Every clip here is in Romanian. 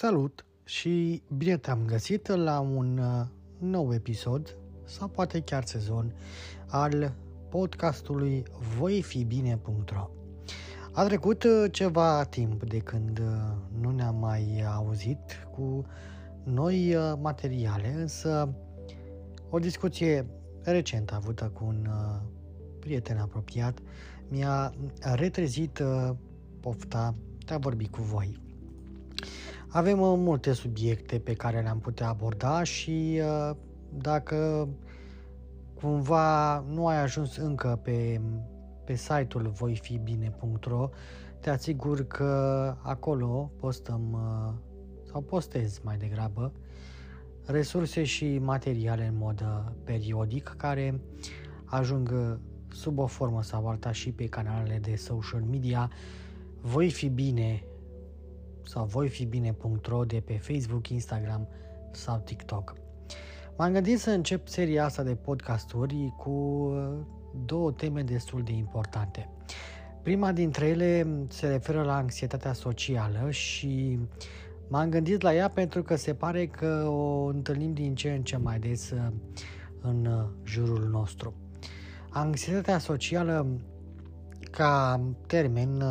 Salut și bine te-am găsit la un uh, nou episod sau poate chiar sezon al podcastului voifibine.ro A trecut uh, ceva timp de când uh, nu ne-am mai auzit cu noi materiale, însă o discuție recent avută cu un prieten apropiat mi-a retrezit pofta de a vorbi cu voi. Avem uh, multe subiecte pe care le-am putea aborda și uh, dacă cumva nu ai ajuns încă pe, pe site-ul voifibine.ro, te asigur că acolo postăm uh, sau postez mai degrabă resurse și materiale în mod periodic care ajung sub o formă sau alta și pe canalele de social media. Voi fi bine sau voi fi bine.ro de pe Facebook, Instagram sau TikTok. M-am gândit să încep seria asta de podcasturi cu uh, două teme destul de importante. Prima dintre ele se referă la anxietatea socială și m-am gândit la ea pentru că se pare că o întâlnim din ce în ce mai des uh, în uh, jurul nostru. Anxietatea socială ca termen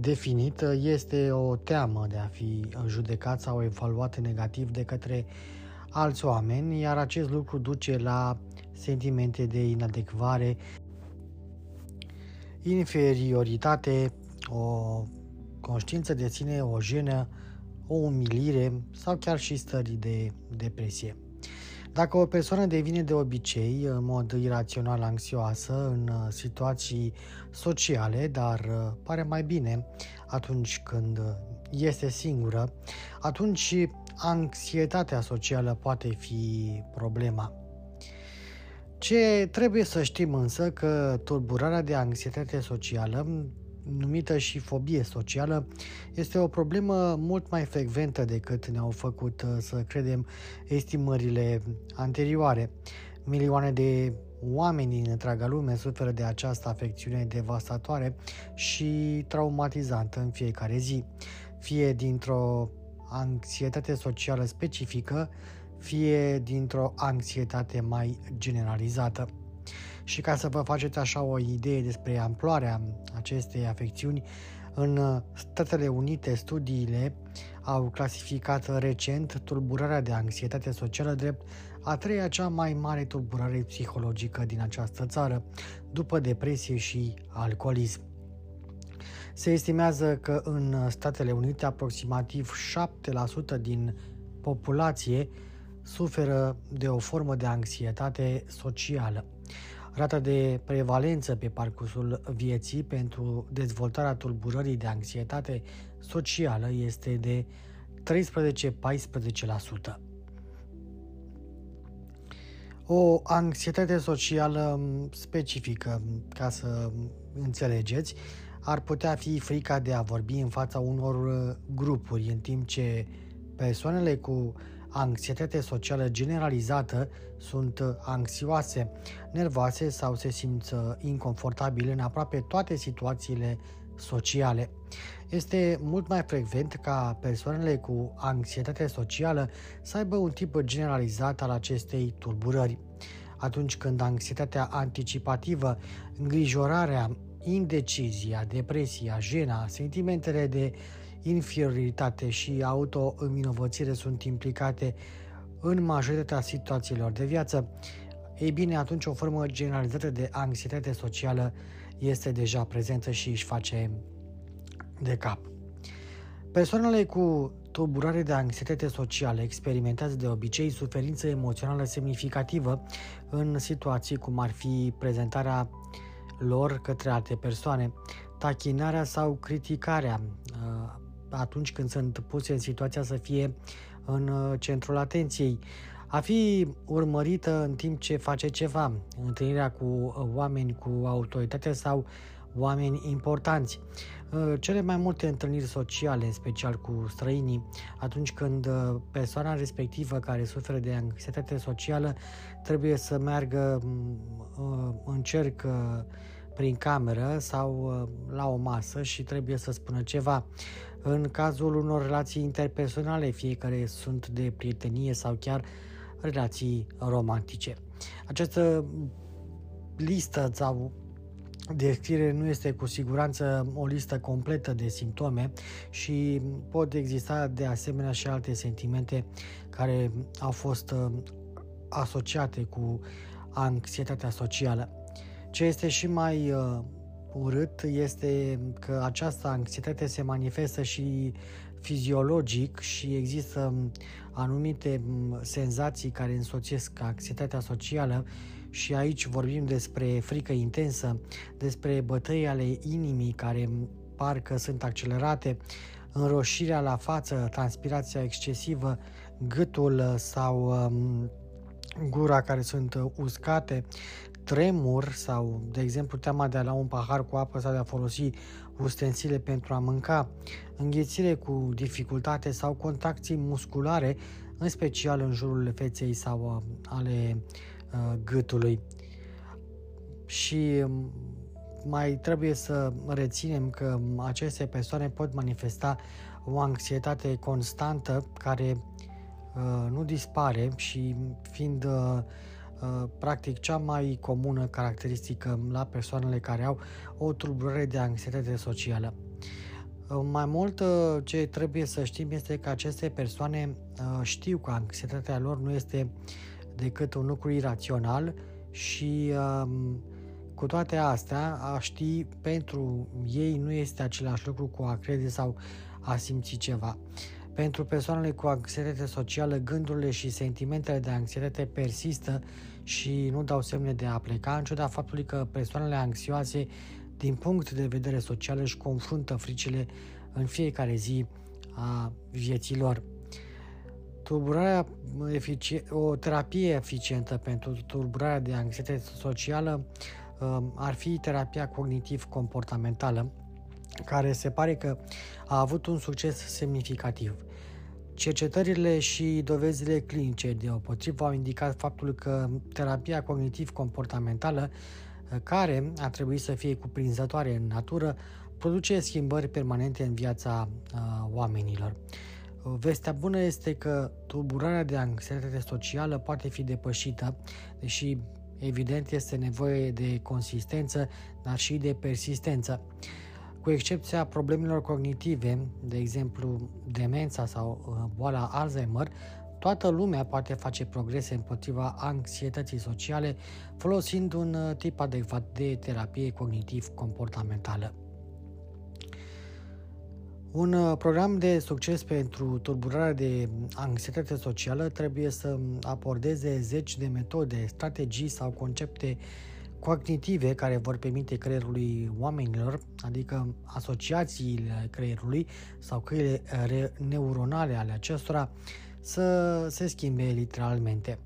definită este o teamă de a fi judecat sau evaluat negativ de către alți oameni, iar acest lucru duce la sentimente de inadecvare, inferioritate, o conștiință de sine, o jenă, o umilire sau chiar și stări de depresie. Dacă o persoană devine de obicei, în mod irațional anxioasă, în uh, situații sociale, dar uh, pare mai bine atunci când uh, este singură, atunci anxietatea socială poate fi problema. Ce trebuie să știm însă că tulburarea de anxietate socială numită și fobie socială, este o problemă mult mai frecventă decât ne-au făcut uh, să credem estimările anterioare. Milioane de oameni din întreaga lume suferă de această afecțiune devastatoare și traumatizantă în fiecare zi, fie dintr-o anxietate socială specifică, fie dintr-o anxietate mai generalizată. Și ca să vă faceți așa o idee despre amploarea acestei afecțiuni, în Statele Unite studiile au clasificat recent tulburarea de anxietate socială drept a treia cea mai mare tulburare psihologică din această țară, după depresie și alcoolism. Se estimează că în Statele Unite aproximativ 7% din populație suferă de o formă de anxietate socială. Rata de prevalență pe parcursul vieții pentru dezvoltarea tulburării de anxietate socială este de 13-14%. O anxietate socială specifică, ca să înțelegeți, ar putea fi frica de a vorbi în fața unor grupuri, în timp ce persoanele cu anxietate socială generalizată sunt anxioase, nervoase sau se simt inconfortabile în aproape toate situațiile sociale. Este mult mai frecvent ca persoanele cu anxietate socială să aibă un tip generalizat al acestei tulburări. Atunci când anxietatea anticipativă, îngrijorarea, indecizia, depresia, jena, sentimentele de inferioritate și auto-învinovățire sunt implicate în majoritatea situațiilor de viață, ei bine, atunci o formă generalizată de anxietate socială este deja prezentă și își face de cap. Persoanele cu tulburare de anxietate socială experimentează de obicei suferință emoțională semnificativă în situații cum ar fi prezentarea lor către alte persoane, tachinarea sau criticarea uh, atunci când sunt puse în situația să fie în uh, centrul atenției, a fi urmărită în timp ce face ceva, întâlnirea cu uh, oameni cu autoritate sau oameni importanți. Uh, cele mai multe întâlniri sociale, în special cu străinii, atunci când uh, persoana respectivă care suferă de anxietate socială trebuie să meargă mm, în cerc prin cameră sau la o masă și trebuie să spună ceva. În cazul unor relații interpersonale, fie care sunt de prietenie sau chiar relații romantice. Această listă sau descriere nu este cu siguranță o listă completă de simptome și pot exista de asemenea și alte sentimente care au fost uh, asociate cu anxietatea socială. Ce este și mai uh, urât este că această anxietate se manifestă și fiziologic și există anumite senzații care însoțesc anxietatea socială și aici vorbim despre frică intensă, despre bătăi ale inimii care parcă sunt accelerate, înroșirea la față, transpirația excesivă, gâtul sau um, gura care sunt uscate, tremur sau, de exemplu, teama de a lua un pahar cu apă sau de a folosi ustensile pentru a mânca, înghețire cu dificultate sau contracții musculare, în special în jurul feței sau uh, ale uh, gâtului. Și um, mai trebuie să reținem că aceste persoane pot manifesta o anxietate constantă care uh, nu dispare și fiind uh, Uh, practic cea mai comună caracteristică la persoanele care au o tulburare de anxietate socială. Uh, mai mult, uh, ce trebuie să știm este că aceste persoane știu că anxietatea lor nu este decât un lucru irațional și um, cu toate astea, a ști pentru ei nu este același lucru cu a crede sau a simți ceva. Pentru persoanele cu anxietate socială, gândurile și sentimentele de anxietate persistă și nu dau semne de a pleca, în ciuda faptului că persoanele anxioase, din punct de vedere social, își confruntă fricile în fiecare zi a vieții lor. Tulburarea o terapie eficientă pentru tulburarea de anxietate socială um, ar fi terapia cognitiv-comportamentală, care se pare că a avut un succes semnificativ. Cercetările și dovezile clinice deopotrivă au indicat faptul că terapia cognitiv-comportamentală, care a trebuit să fie cuprinzătoare în natură, produce schimbări permanente în viața uh, oamenilor. Vestea bună este că tulburarea de anxietate socială poate fi depășită, deși evident este nevoie de consistență, dar și de persistență. Cu excepția problemelor cognitive, de exemplu demența sau uh, boala Alzheimer, toată lumea poate face progrese împotriva anxietății sociale folosind un uh, tip adecvat de terapie cognitiv-comportamentală. Un uh, program de succes pentru tulburarea de anxietate socială trebuie să abordeze zeci de metode, strategii sau concepte cognitive care vor permite creierului oamenilor, adică asociațiile creierului sau căile neuronale ale acestora, să se schimbe literalmente.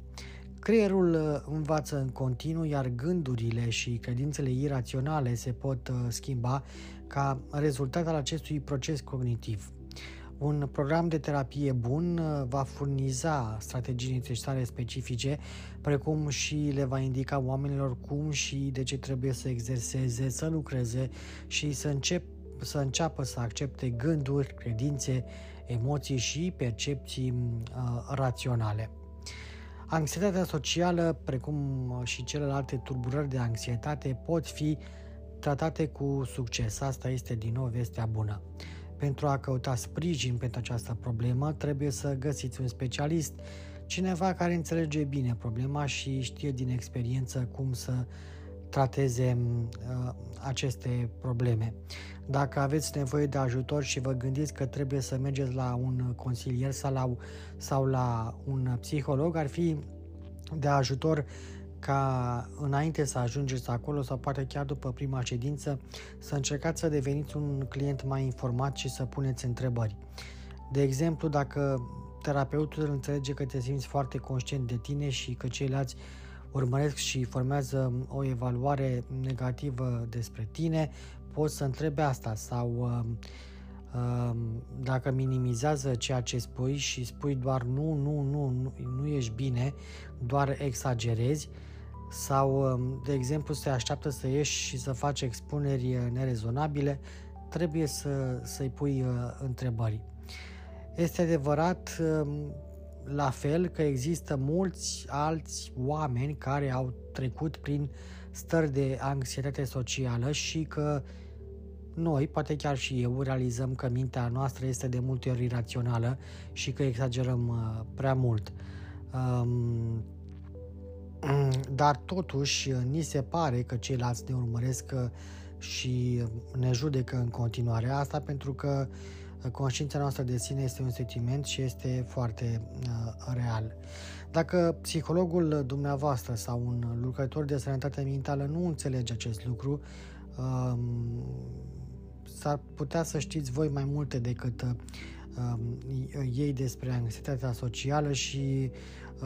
Creierul uh, învață în continuu, iar gândurile și credințele iraționale se pot uh, schimba ca rezultat al acestui proces cognitiv. Un program de terapie bun uh, va furniza strategii necesare specifice, precum și le va indica oamenilor cum și de ce trebuie să exerseze, să lucreze și să, încep, să înceapă să accepte gânduri, credințe, emoții și percepții uh, raționale. Anxietatea socială, precum și celelalte tulburări de anxietate, pot fi tratate cu succes. Asta este din nou vestea bună. Pentru a căuta sprijin pentru această problemă, trebuie să găsiți un specialist, cineva care înțelege bine problema și știe din experiență cum să trateze uh, aceste probleme. Dacă aveți nevoie de ajutor și vă gândiți că trebuie să mergeți la un consilier sau la, sau la un psiholog, ar fi de ajutor ca înainte să ajungeți acolo sau poate chiar după prima ședință să încercați să deveniți un client mai informat și să puneți întrebări. De exemplu, dacă terapeutul înțelege că te simți foarte conștient de tine și că ceilalți urmăresc și formează o evaluare negativă despre tine, poți să întrebi asta sau uh, uh, dacă minimizează ceea ce spui și spui doar nu, nu, nu, nu, nu ești bine, doar exagerezi sau, uh, de exemplu, se așteaptă să ieși și să faci expuneri uh, nerezonabile, trebuie să, să-i pui uh, întrebări. Este adevărat um, la fel că există mulți alți oameni care au trecut prin stări de anxietate socială și că noi, poate chiar și eu, realizăm că mintea noastră este de multe ori irațională și că exagerăm uh, prea mult. Um, dar totuși ni se pare că ceilalți ne urmăresc uh, și ne judecă în continuare. Asta pentru că uh, Conștiința noastră de sine este un sentiment și este foarte uh, real. Dacă psihologul dumneavoastră sau un lucrător de sănătate mentală nu înțelege acest lucru, uh, s-ar putea să știți voi mai multe decât uh, ei despre anxietatea socială și uh,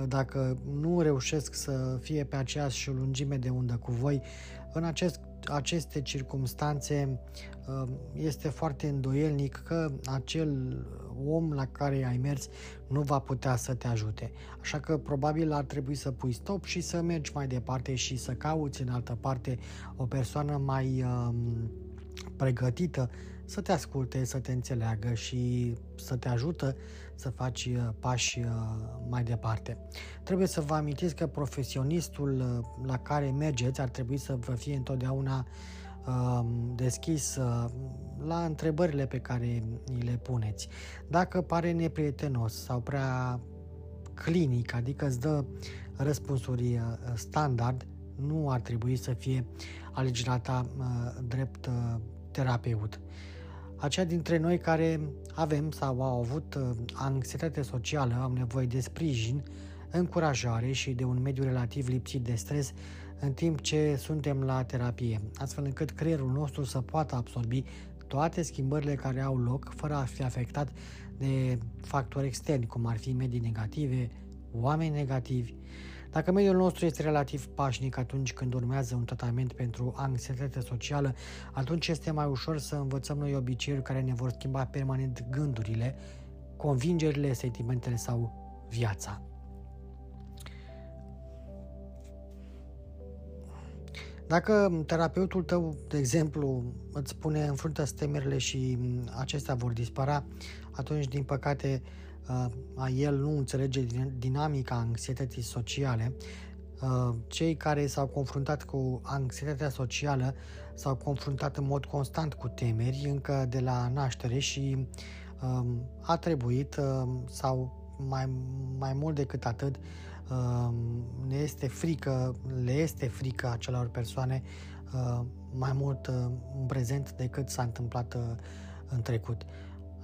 dacă nu reușesc să fie pe aceeași lungime de undă cu voi, în acest aceste circumstanțe uh, este foarte îndoielnic că acel om la care ai mers nu va putea să te ajute. Așa că probabil ar trebui să pui stop și să mergi mai departe și să cauți în altă parte o persoană mai um, pregătită să te asculte, să te înțeleagă și să te ajută să faci uh, pași uh, mai departe. Trebuie să vă amintiți că profesionistul uh, la care mergeți ar trebui să vă fie întotdeauna um, deschis la întrebările pe care îi le puneți. Dacă pare neprietenos sau prea clinic, adică îți dă răspunsuri standard, nu ar trebui să fie alegerea ta drept terapeut. Aceia dintre noi care avem sau au avut uh, anxietate socială, au nevoie de sprijin, încurajare și de un mediu relativ lipsit de stres în timp ce suntem la terapie, astfel încât creierul nostru să poată absorbi toate schimbările care au loc fără a fi afectat de factori externi, cum ar fi medii negative, oameni negativi, dacă mediul nostru este relativ pașnic atunci când urmează un tratament pentru anxietate socială, atunci este mai ușor să învățăm noi obiceiuri care ne vor schimba permanent gândurile, convingerile, sentimentele sau viața. Dacă terapeutul tău, de exemplu, îți spune înfruntă temerile și acestea vor dispărea, atunci, din păcate, uh, el nu înțelege dinamica anxietății sociale. Uh, cei care s-au confruntat cu anxietatea socială s-au confruntat în mod constant cu temeri încă de la naștere și uh, a trebuit uh, sau mai, mai mult decât atât ne este frică, le este frică acelor persoane mai mult în prezent decât s-a întâmplat în trecut.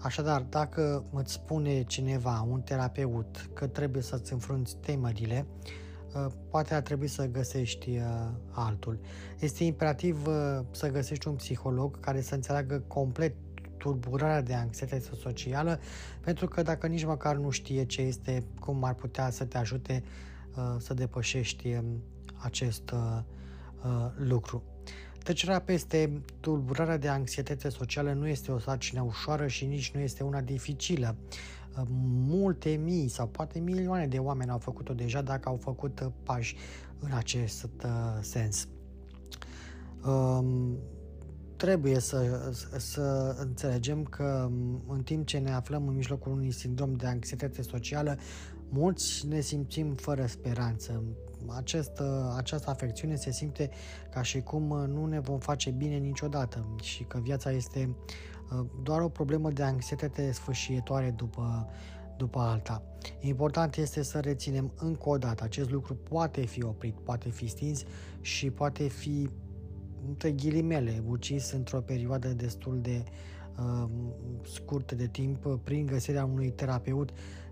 Așadar, dacă îți spune cineva, un terapeut, că trebuie să-ți înfrunți temerile, uh, poate ar trebui să găsești uh, altul. Este imperativ uh, să găsești un psiholog care să înțeleagă complet turburarea de anxietate socială, pentru că dacă nici măcar nu știe ce este, cum ar putea să te ajute să depășești um, acest lucru. Trecerea peste tulburarea de anxietate socială nu este o sarcină ușoară și nici nu este una dificilă. Multe mii sau poate milioane de oameni au făcut-o deja dacă au făcut pași în acest uh, sens. Um, trebuie să, să înțelegem că um, în timp ce ne aflăm în mijlocul unui sindrom de anxietate socială, mulți ne simțim fără speranță această, această afecțiune se simte ca și cum nu ne vom face bine niciodată și că viața este uh, doar o problemă de anxietate sfârșietoare după, după alta. Important este să reținem încă o dată, acest lucru poate fi oprit, poate fi stins și poate fi între ghilimele, ucis într-o perioadă destul de uh, scurtă de timp prin găsirea unui terapeut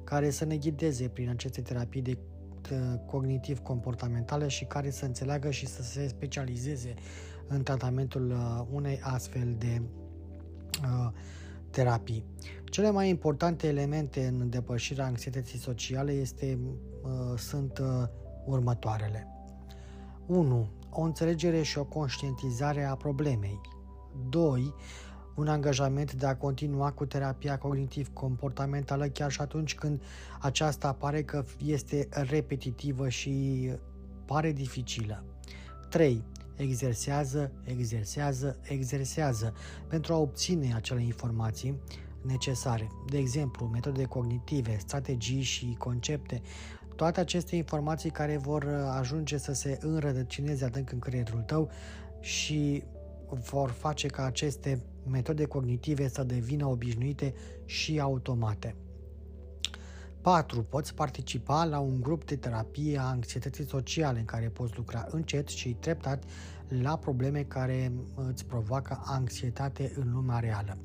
care să ne ghideze prin aceste terapii de uh, cognitiv-comportamentale și care să înțeleagă și să se specializeze în tratamentul uh, unei astfel de uh, terapii. Cele mai importante elemente în depășirea anxietății sociale este, uh, sunt uh, următoarele. 1. O înțelegere și o conștientizare a problemei. 2 un angajament de a continua cu terapia cognitiv-comportamentală chiar și atunci când aceasta pare că este repetitivă și pare dificilă. 3. Exersează, exersează, exersează pentru a obține acele informații necesare. De exemplu, metode cognitive, strategii și concepte, toate aceste informații care vor ajunge să se înrădăcineze adânc în creierul tău și vor face ca aceste metode cognitive să devină obișnuite și automate. 4. Poți participa la un grup de terapie a anxietății sociale în care poți lucra încet și treptat la probleme care îți provoacă anxietate în lumea reală.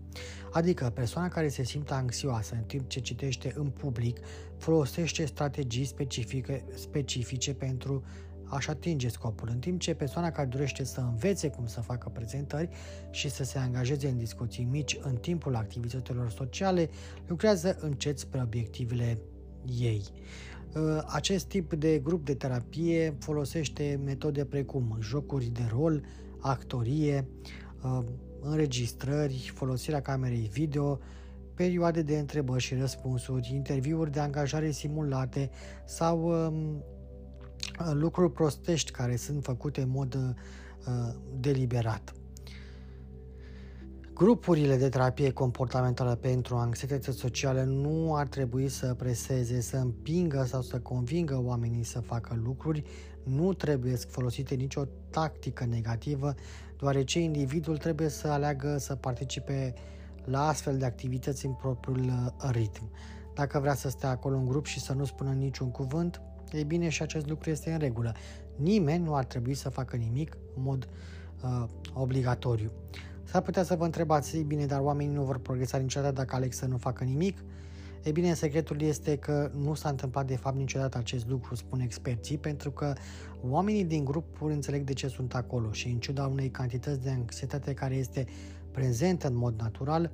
Adică persoana care se simte anxioasă în timp ce citește în public folosește strategii specifice, specifice pentru aș atinge scopul, în timp ce persoana care dorește să învețe cum să facă prezentări și să se angajeze în discuții mici în timpul activităților sociale, lucrează încet spre obiectivele ei. Uh, acest tip de grup de terapie folosește metode precum jocuri de rol, actorie, uh, înregistrări, folosirea camerei video, perioade de întrebări și răspunsuri, interviuri de angajare simulate sau um, lucruri prostești care sunt făcute în mod uh, deliberat. Grupurile de terapie comportamentală pentru anxietate socială nu ar trebui să preseze, să împingă sau să convingă oamenii să facă lucruri, nu trebuie folosite nicio tactică negativă, deoarece individul trebuie să aleagă să participe la astfel de activități în propriul uh, ritm. Dacă vrea să stea acolo în grup și să nu spună niciun cuvânt, ei bine, și acest lucru este în regulă. Nimeni nu ar trebui să facă nimic în mod uh, obligatoriu. S-ar putea să vă întrebați, ei bine, dar oamenii nu vor progresa niciodată dacă aleg să nu facă nimic? E bine, secretul este că nu s-a întâmplat de fapt niciodată acest lucru, spun experții, pentru că oamenii din grupuri înțeleg de ce sunt acolo și în ciuda unei cantități de anxietate care este prezentă în mod natural,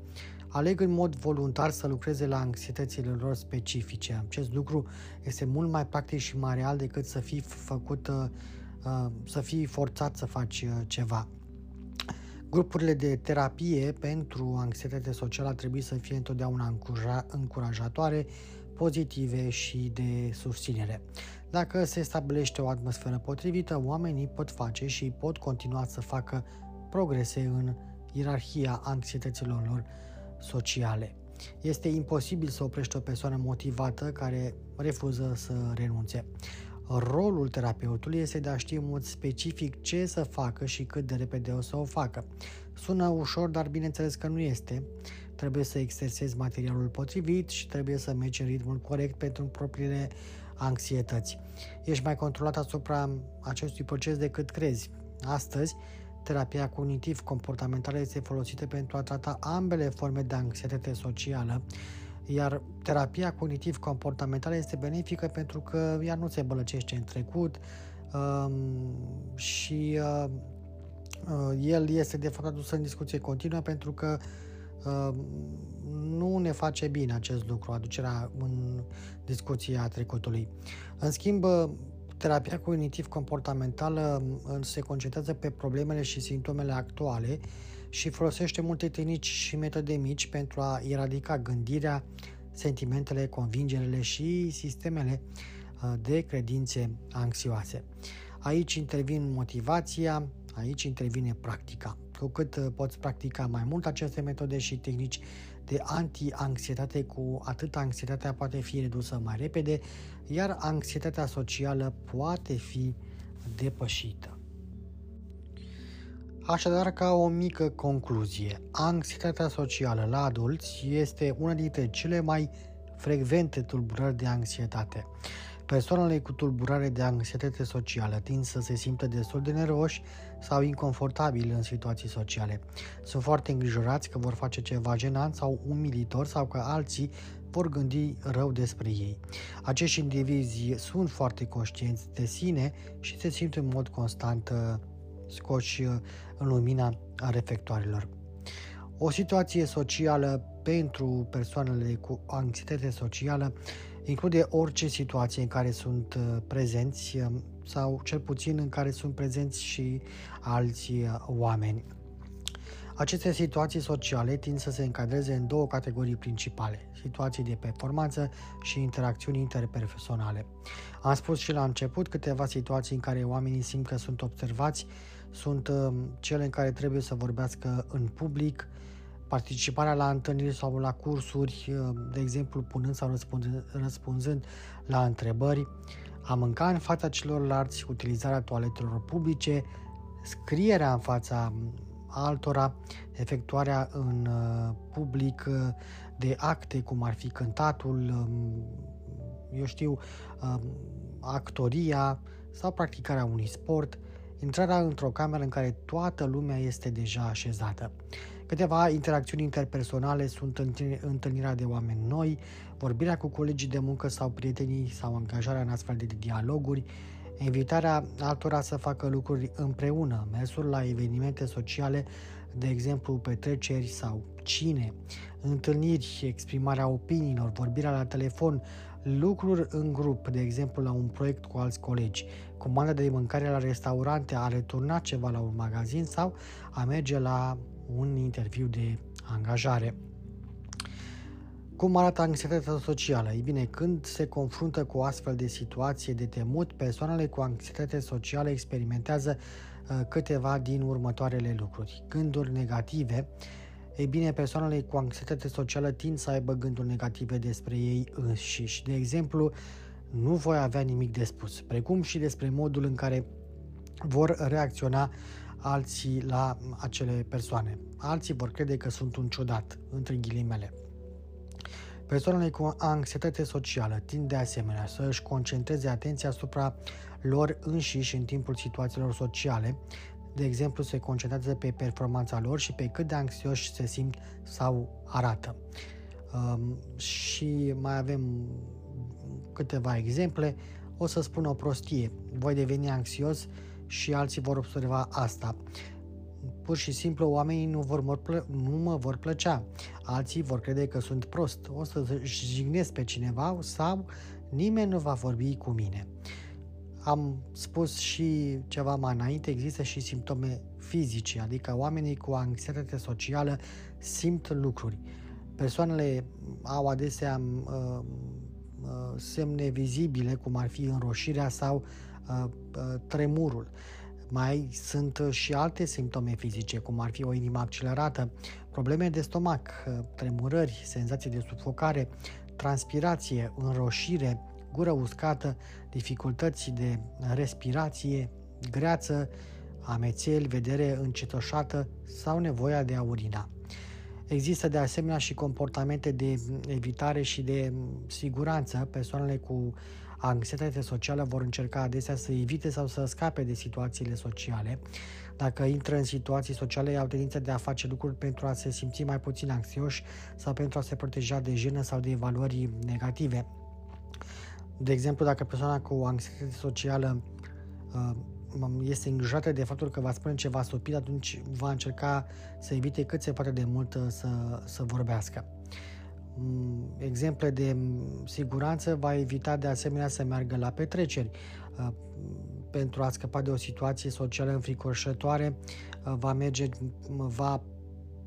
aleg în mod voluntar să lucreze la anxietățile lor specifice. Acest lucru este mult mai practic și mai real decât să fii făcut, uh, uh, să fii forțat să faci uh, ceva. Grupurile de terapie pentru anxietate socială trebuie să fie întotdeauna încurajatoare, pozitive și de susținere. Dacă se stabilește o atmosferă potrivită, oamenii pot face și pot continua să facă progrese în ierarhia anxietăților lor sociale. Este imposibil să oprești o persoană motivată care refuză să renunțe. Rolul terapeutului este de a ști în mod specific ce să facă și cât de repede o să o facă. Sună ușor, dar bineînțeles că nu este. Trebuie să exersezi materialul potrivit și trebuie să mergi în ritmul corect pentru propriile anxietăți. Ești mai controlat asupra acestui proces decât crezi. Astăzi, Terapia cognitiv-comportamentală este folosită pentru a trata ambele forme de anxietate socială, iar terapia cognitiv-comportamentală este benefică pentru că ea nu se bălăcește în trecut um, și uh, uh, el este de fapt adus în discuție continuă pentru că uh, nu ne face bine acest lucru, aducerea în discuția trecutului. În schimb, Terapia cognitiv-comportamentală se concentrează pe problemele și simptomele actuale și folosește multe tehnici și metode mici pentru a eradica gândirea, sentimentele, convingerile și sistemele uh, de credințe anxioase. Aici intervin motivația, aici intervine practica. Cu cât uh, poți practica mai mult aceste metode și tehnici de anti-anxietate, cu atât anxietatea poate fi redusă mai repede, iar anxietatea socială poate fi depășită. Așadar, ca o mică concluzie, anxietatea socială la adulți este una dintre cele mai frecvente tulburări de anxietate. Persoanele cu tulburare de anxietate socială tind să se simtă destul de nervoși sau inconfortabili în situații sociale. Sunt foarte îngrijorați că vor face ceva jenant sau umilitor sau că alții vor gândi rău despre ei. Acești indivizi sunt foarte conștienți de sine și se simt în mod constant uh, scoși uh, în lumina reflectoarelor. O situație socială pentru persoanele cu anxietate socială include orice situație în care sunt uh, prezenți sau cel puțin în care sunt prezenți și alți oameni. Aceste situații sociale tind să se încadreze în două categorii principale, situații de performanță și interacțiuni interpersonale. Am spus și la început câteva situații în care oamenii simt că sunt observați, sunt uh, cele în care trebuie să vorbească în public, participarea la întâlniri sau la cursuri, uh, de exemplu punând sau răspunzând, răspunzând la întrebări, a mânca în fața celorlalți, utilizarea toaletelor publice, scrierea în fața altora, efectuarea în uh, public uh, de acte cum ar fi cântatul, um, eu știu, um, actoria sau practicarea unui sport, intrarea într-o cameră în care toată lumea este deja așezată. Câteva interacțiuni interpersonale sunt întâlnirea de oameni noi, vorbirea cu colegii de muncă sau prietenii sau angajarea în astfel de dialoguri, invitarea altora să facă lucruri împreună, mersul la evenimente sociale, de exemplu petreceri sau cine, întâlniri, exprimarea opiniilor, vorbirea la telefon, lucruri în grup, de exemplu la un proiect cu alți colegi, comanda de mâncare la restaurante, a returna ceva la un magazin sau a merge la un interviu de angajare. Cum arată anxietatea socială? Ei bine, când se confruntă cu o astfel de situație de temut, persoanele cu anxietate socială experimentează uh, câteva din următoarele lucruri. Gânduri negative. Ei bine, persoanele cu anxietate socială tind să aibă gânduri negative despre ei înșiși. De exemplu, nu voi avea nimic de spus, precum și despre modul în care vor reacționa alții la acele persoane. Alții vor crede că sunt un ciudat, între ghilimele. Persoanele cu anxietate socială tind de asemenea să își concentreze atenția asupra lor înșiși în timpul situațiilor sociale, de exemplu se concentrează pe performanța lor și pe cât de anxioși se simt sau arată. Um, și mai avem câteva exemple. O să spun o prostie. Voi deveni anxios și alții vor observa asta pur și simplu oamenii nu, vor, nu mă vor plăcea. Alții vor crede că sunt prost, o să jignesc pe cineva sau nimeni nu va vorbi cu mine. Am spus și ceva mai înainte, există și simptome fizice, adică oamenii cu anxietate socială simt lucruri. Persoanele au adesea uh, uh, semne vizibile, cum ar fi înroșirea sau uh, uh, tremurul. Mai sunt uh, și alte simptome fizice, cum ar fi o inimă accelerată, probleme de stomac, uh, tremurări, senzații de sufocare, transpirație, înroșire, gură uscată, dificultăți de respirație, greață, amețeli, vedere încetoșată sau nevoia de a urina. Există de asemenea și comportamente de evitare și de siguranță. Persoanele cu anxietate socială vor încerca adesea să evite sau să scape de situațiile sociale. Dacă intră în situații sociale, au tendința de a face lucruri pentru a se simți mai puțin anxioși sau pentru a se proteja de jenă sau de evaluări negative. De exemplu, dacă persoana cu anxietate socială uh, este îngrijorată de faptul că va spune ceva stupid, atunci va încerca să evite cât se poate de mult uh, să, să vorbească. Mm, exemple de siguranță, va evita de asemenea să meargă la petreceri. Uh, pentru a scăpa de o situație socială înfricoșătoare, uh, va merge, va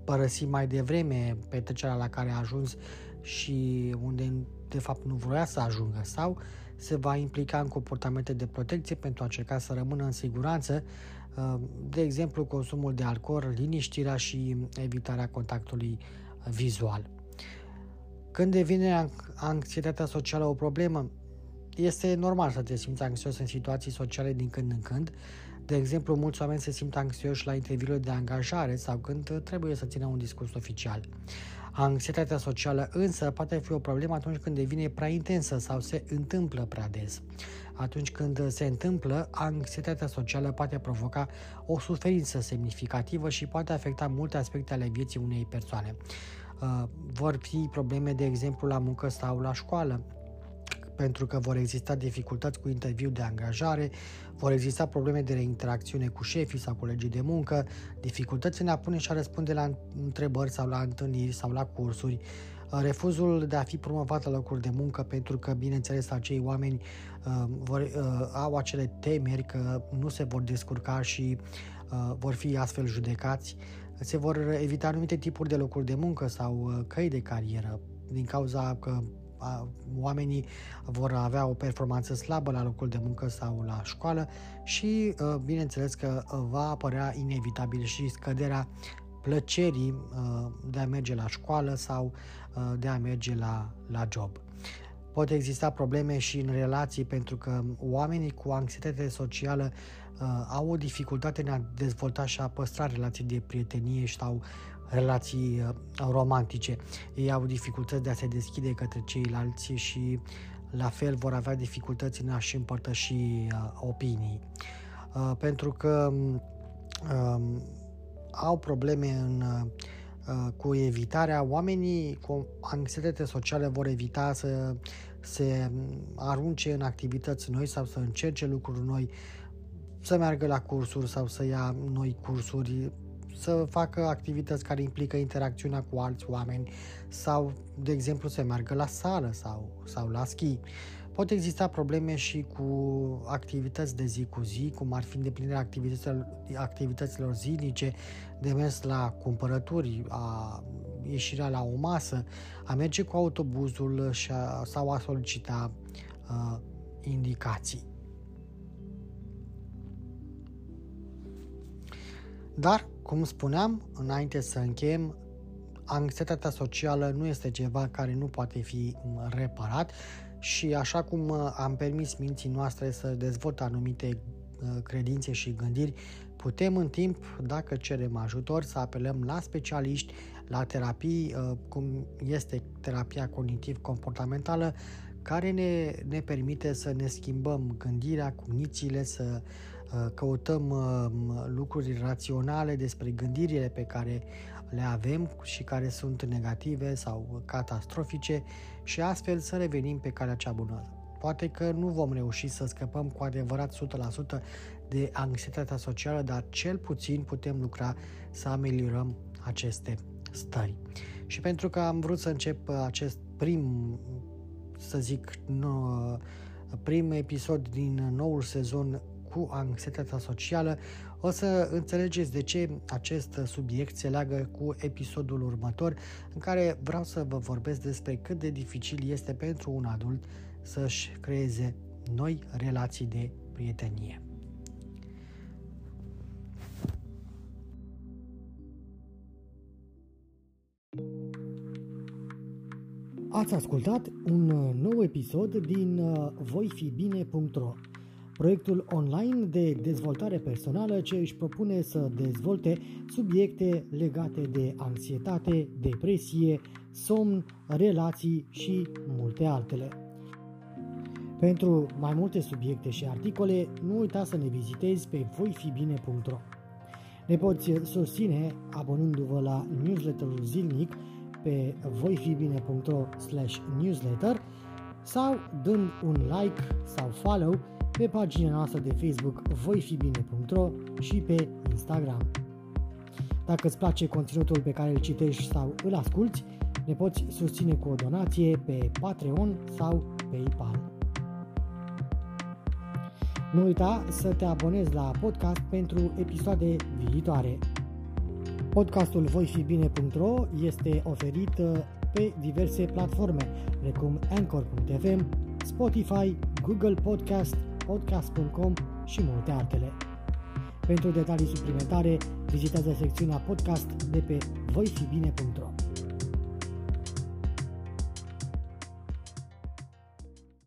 părăsi mai devreme petrecerea la care a ajuns și unde de fapt nu vroia să ajungă sau se va implica în comportamente de protecție pentru a încerca să rămână în siguranță, uh, de exemplu consumul de alcool, liniștirea și evitarea contactului vizual. Când devine anxietatea socială o problemă, este normal să te simți anxios în situații sociale din când în când, De exemplu, mulți oameni se simt anxioși la interviurile de angajare sau când trebuie să țină un discurs oficial. Anxietatea socială însă poate fi o problemă atunci când devine prea intensă sau se întâmplă prea des. Atunci când se întâmplă, anxietatea socială poate provoca o suferință semnificativă și poate afecta multe aspecte ale vieții unei persoane. Uh, vor fi probleme, de exemplu, la muncă sau la școală, pentru că vor exista dificultăți cu interviu de angajare, vor exista probleme de interacțiune cu șefii sau colegii de muncă, dificultăți în a pune și a răspunde la întrebări sau la întâlniri sau la cursuri, refuzul de a fi promovat la locuri de muncă pentru că, bineînțeles, acei oameni uh, vor, uh, au acele temeri că nu se vor descurca și uh, vor fi astfel judecați, se vor evita anumite tipuri de locuri de muncă sau uh, căi de carieră din cauza că oamenii vor avea o performanță slabă la locul de muncă sau la școală și uh, bineînțeles că uh, va apărea inevitabil și scăderea plăcerii uh, de a merge la școală sau de a merge la, la job. Pot exista probleme și în relații pentru că oamenii cu anxietate socială uh, au o dificultate în a dezvolta și a păstra relații de prietenie sau relații uh, romantice. Ei au dificultăți de a se deschide către ceilalți și la fel vor avea dificultăți în a-și împărtăși uh, opinii. Uh, pentru că uh, au probleme în uh, cu evitarea, oamenii cu anxietate sociale vor evita să se arunce în activități noi sau să încerce lucruri noi, să meargă la cursuri sau să ia noi cursuri să facă activități care implică interacțiunea cu alți oameni sau, de exemplu, să meargă la sală sau, sau la schi. Pot exista probleme și cu activități de zi cu zi, cum ar fi îndeplinirea activităților, activităților zilnice, de mers la cumpărături, a ieșirea la o masă, a merge cu autobuzul și a, sau a solicita a, indicații. Dar, cum spuneam, înainte să încheiem, anxietatea socială nu este ceva care nu poate fi reparat și așa cum am permis minții noastre să dezvolte anumite credințe și gândiri, putem în timp, dacă cerem ajutor, să apelăm la specialiști, la terapii, cum este terapia cognitiv-comportamentală, care ne, ne permite să ne schimbăm gândirea, cognițiile, să Uh, căutăm uh, lucruri raționale despre gândirile pe care le avem și care sunt negative sau catastrofice și astfel să revenim pe calea cea bună. Poate că nu vom reuși să scăpăm cu adevărat 100% de anxietatea socială, dar cel puțin putem lucra să ameliorăm aceste stări. Și pentru că am vrut să încep acest prim, să zic, prim episod din noul sezon cu anxietatea socială, o să înțelegeți de ce acest subiect se leagă cu episodul următor, în care vreau să vă vorbesc despre cât de dificil este pentru un adult să-și creeze noi relații de prietenie. Ați ascultat un nou episod din voifibine.ro proiectul online de dezvoltare personală ce își propune să dezvolte subiecte legate de anxietate, depresie, somn, relații și multe altele. Pentru mai multe subiecte și articole, nu uita să ne vizitezi pe voifibine.ro. Ne poți susține abonându-vă la newsletterul zilnic pe voifibine.ro newsletter sau dând un like sau follow pe pagina noastră de Facebook voifibine.ro și pe Instagram. Dacă îți place conținutul pe care îl citești sau îl asculti, ne poți susține cu o donație pe Patreon sau PayPal. Nu uita să te abonezi la podcast pentru episoade viitoare. Podcastul voifibine.ro este oferit uh, pe diverse platforme, precum Anchor.fm, Spotify, Google Podcast, podcast.com și multe altele. Pentru detalii suplimentare, vizitează secțiunea podcast de pe voifibine.ro.